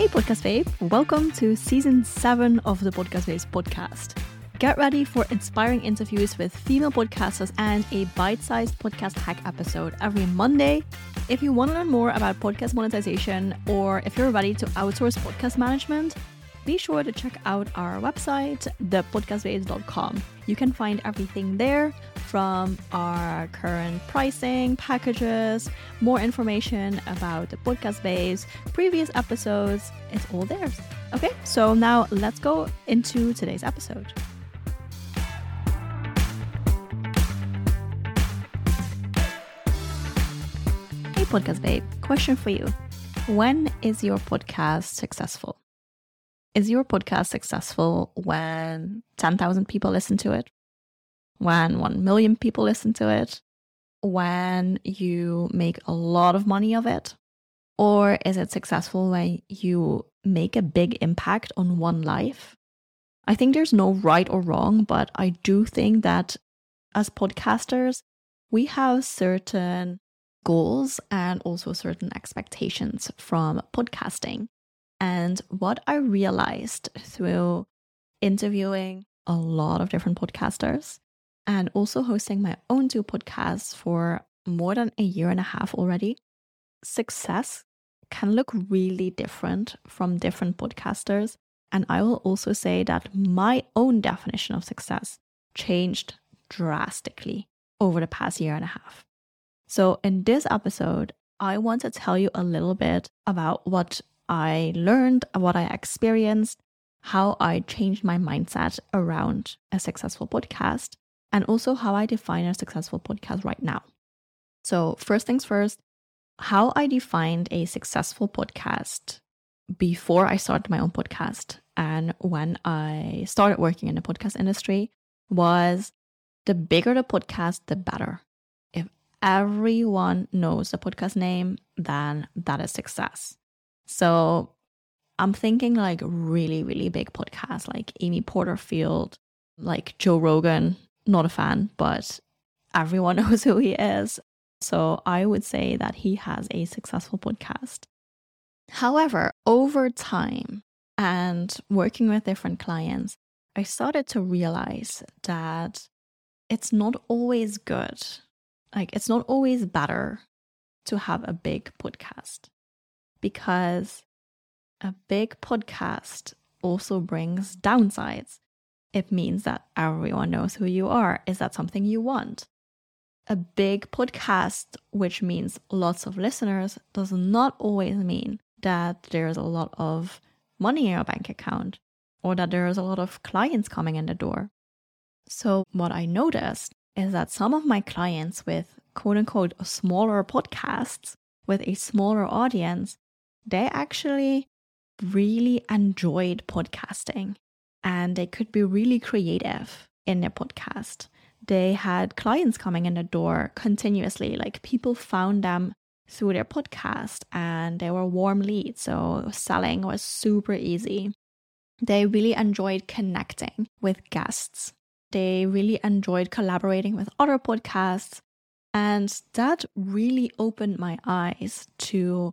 Hey, Podcast Babe. Welcome to season seven of the Podcast Babes podcast. Get ready for inspiring interviews with female podcasters and a bite sized podcast hack episode every Monday. If you want to learn more about podcast monetization or if you're ready to outsource podcast management, be sure to check out our website, thepodcastbabes.com. You can find everything there from our current pricing, packages, more information about the podcast babes, previous episodes. It's all there. Okay, so now let's go into today's episode. Hey, podcast babe, question for you. When is your podcast successful? Is your podcast successful when 10,000 people listen to it? When 1 million people listen to it? When you make a lot of money of it? Or is it successful when you make a big impact on one life? I think there's no right or wrong, but I do think that as podcasters, we have certain goals and also certain expectations from podcasting. And what I realized through interviewing a lot of different podcasters and also hosting my own two podcasts for more than a year and a half already, success can look really different from different podcasters. And I will also say that my own definition of success changed drastically over the past year and a half. So, in this episode, I want to tell you a little bit about what I learned, what I experienced, how I changed my mindset around a successful podcast, and also how I define a successful podcast right now. So, first things first, how I defined a successful podcast before I started my own podcast and when I started working in the podcast industry was the bigger the podcast, the better. If everyone knows the podcast name, then that is success. So I'm thinking like really, really big podcasts like Amy Porterfield, like Joe Rogan. Not a fan, but everyone knows who he is. So I would say that he has a successful podcast. However, over time and working with different clients, I started to realize that it's not always good. Like, it's not always better to have a big podcast because a big podcast also brings downsides. It means that everyone knows who you are. Is that something you want? A big podcast, which means lots of listeners, does not always mean that there's a lot of money in your bank account or that there's a lot of clients coming in the door. So, what I noticed is that some of my clients with quote unquote smaller podcasts with a smaller audience they actually really enjoyed podcasting and they could be really creative in their podcast. They had clients coming in the door continuously, like people found them through their podcast and they were warm leads. So selling was super easy. They really enjoyed connecting with guests. They really enjoyed collaborating with other podcasts. And that really opened my eyes to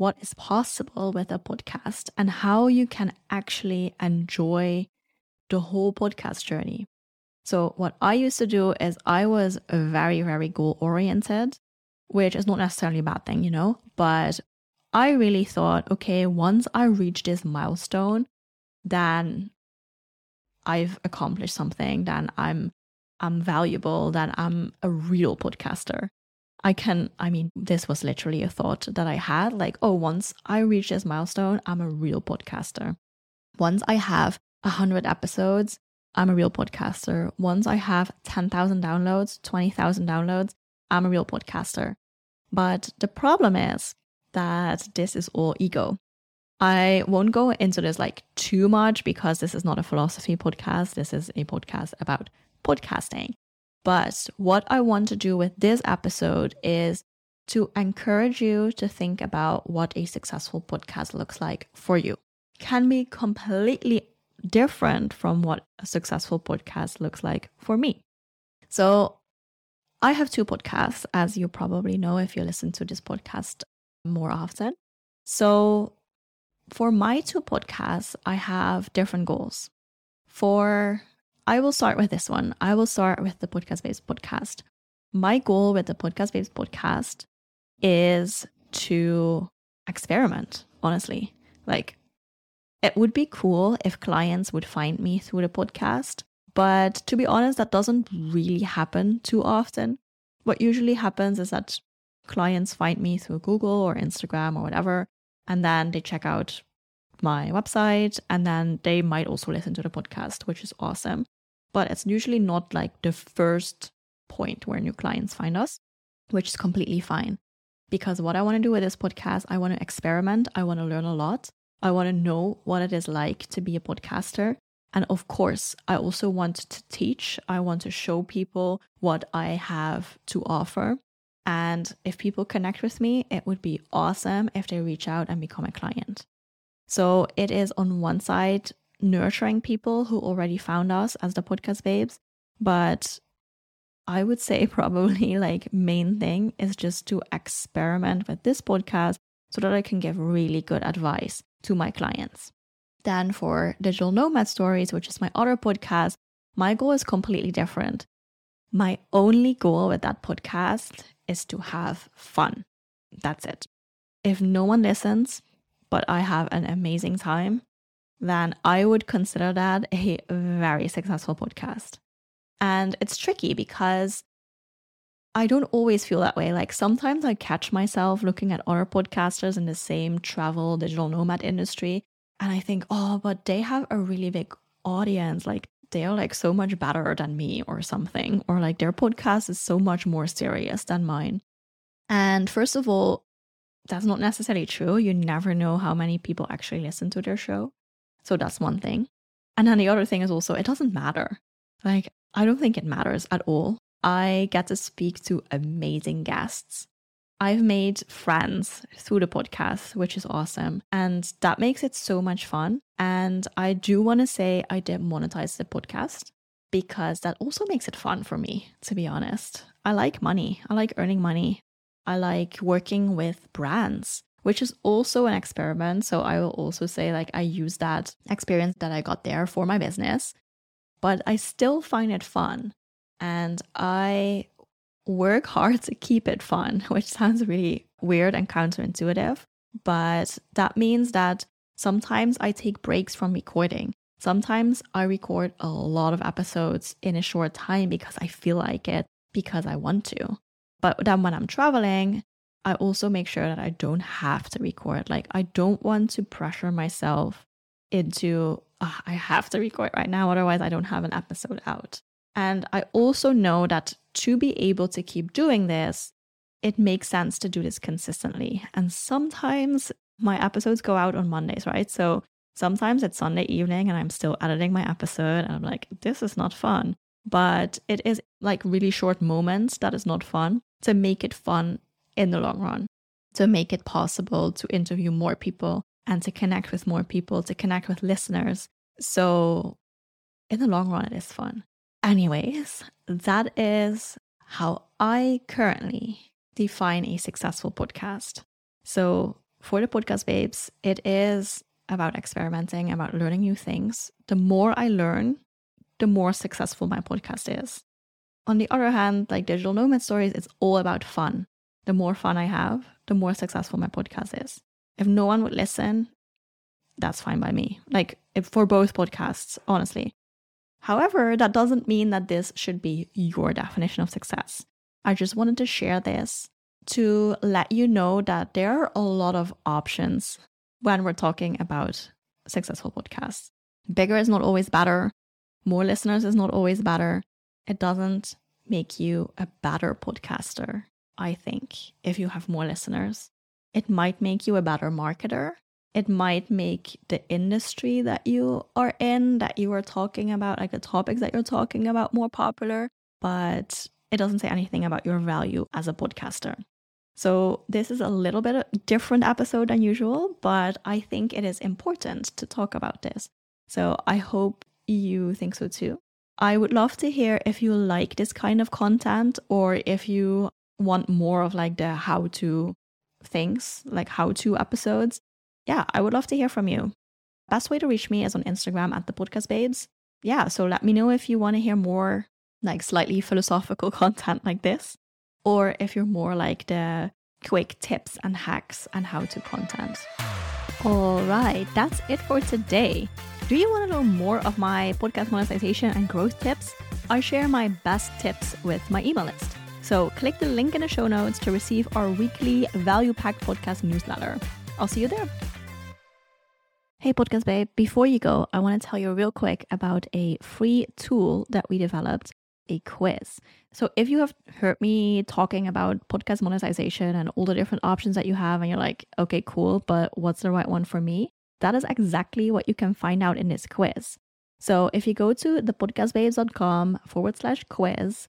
what is possible with a podcast and how you can actually enjoy the whole podcast journey. So, what I used to do is I was very, very goal oriented, which is not necessarily a bad thing, you know, but I really thought, okay, once I reach this milestone, then I've accomplished something, then I'm I'm valuable, then I'm a real podcaster. I can, I mean, this was literally a thought that I had like, oh, once I reach this milestone, I'm a real podcaster. Once I have 100 episodes, I'm a real podcaster. Once I have 10,000 downloads, 20,000 downloads, I'm a real podcaster. But the problem is that this is all ego. I won't go into this like too much because this is not a philosophy podcast. This is a podcast about podcasting. But what I want to do with this episode is to encourage you to think about what a successful podcast looks like for you. Can be completely different from what a successful podcast looks like for me. So, I have two podcasts, as you probably know if you listen to this podcast more often. So, for my two podcasts, I have different goals. For I will start with this one. I will start with the Podcast Babes podcast. My goal with the Podcast Babes podcast is to experiment, honestly. Like, it would be cool if clients would find me through the podcast. But to be honest, that doesn't really happen too often. What usually happens is that clients find me through Google or Instagram or whatever, and then they check out my website and then they might also listen to the podcast, which is awesome but it's usually not like the first point where new clients find us, which is completely fine. Because what I want to do with this podcast, I want to experiment, I want to learn a lot, I want to know what it is like to be a podcaster. And of course, I also want to teach, I want to show people what I have to offer. And if people connect with me, it would be awesome if they reach out and become a client. So it is on one side nurturing people who already found us as the podcast babes. But I would say probably like main thing is just to experiment with this podcast so that I can give really good advice to my clients. Then for Digital Nomad Stories, which is my other podcast, my goal is completely different. My only goal with that podcast is to have fun. That's it. If no one listens, but I have an amazing time, then I would consider that a very successful podcast. And it's tricky because I don't always feel that way. Like sometimes I catch myself looking at other podcasters in the same travel digital nomad industry and I think, "Oh, but they have a really big audience. Like they are like so much better than me or something or like their podcast is so much more serious than mine." And first of all, that's not necessarily true. You never know how many people actually listen to their show. So that's one thing. And then the other thing is also, it doesn't matter. Like, I don't think it matters at all. I get to speak to amazing guests. I've made friends through the podcast, which is awesome. And that makes it so much fun. And I do want to say I did monetize the podcast because that also makes it fun for me, to be honest. I like money, I like earning money, I like working with brands which is also an experiment. So I will also say, like, I use that experience that I got there for my business, but I still find it fun. And I work hard to keep it fun, which sounds really weird and counterintuitive. But that means that sometimes I take breaks from recording. Sometimes I record a lot of episodes in a short time because I feel like it, because I want to. But then when I'm traveling, I also make sure that I don't have to record. Like, I don't want to pressure myself into, oh, I have to record right now, otherwise, I don't have an episode out. And I also know that to be able to keep doing this, it makes sense to do this consistently. And sometimes my episodes go out on Mondays, right? So sometimes it's Sunday evening and I'm still editing my episode and I'm like, this is not fun. But it is like really short moments that is not fun to make it fun in the long run to make it possible to interview more people and to connect with more people, to connect with listeners. So, in the long run, it is fun. Anyways, that is how I currently define a successful podcast. So, for the podcast babes, it is about experimenting, about learning new things. The more I learn, the more successful my podcast is. On the other hand, like digital nomad stories, it's all about fun the more fun I have, the more successful my podcast is. If no one would listen, that's fine by me. Like for both podcasts, honestly. However, that doesn't mean that this should be your definition of success. I just wanted to share this to let you know that there are a lot of options when we're talking about successful podcasts. Bigger is not always better. More listeners is not always better. It doesn't make you a better podcaster. I think, if you have more listeners. It might make you a better marketer. It might make the industry that you are in, that you are talking about, like the topics that you're talking about, more popular, but it doesn't say anything about your value as a podcaster. So, this is a little bit different episode than usual, but I think it is important to talk about this. So, I hope you think so too. I would love to hear if you like this kind of content or if you want more of like the how to things, like how to episodes, yeah, I would love to hear from you. Best way to reach me is on Instagram at the podcast babes. Yeah, so let me know if you want to hear more like slightly philosophical content like this, or if you're more like the quick tips and hacks and how to content. All right, that's it for today. Do you want to know more of my podcast monetization and growth tips? I share my best tips with my email list. So click the link in the show notes to receive our weekly value packed podcast newsletter. I'll see you there. Hey, Podcast Babe, before you go, I want to tell you real quick about a free tool that we developed a quiz. So if you have heard me talking about podcast monetization and all the different options that you have, and you're like, okay, cool, but what's the right one for me? That is exactly what you can find out in this quiz. So if you go to thepodcastbabes.com forward slash quiz,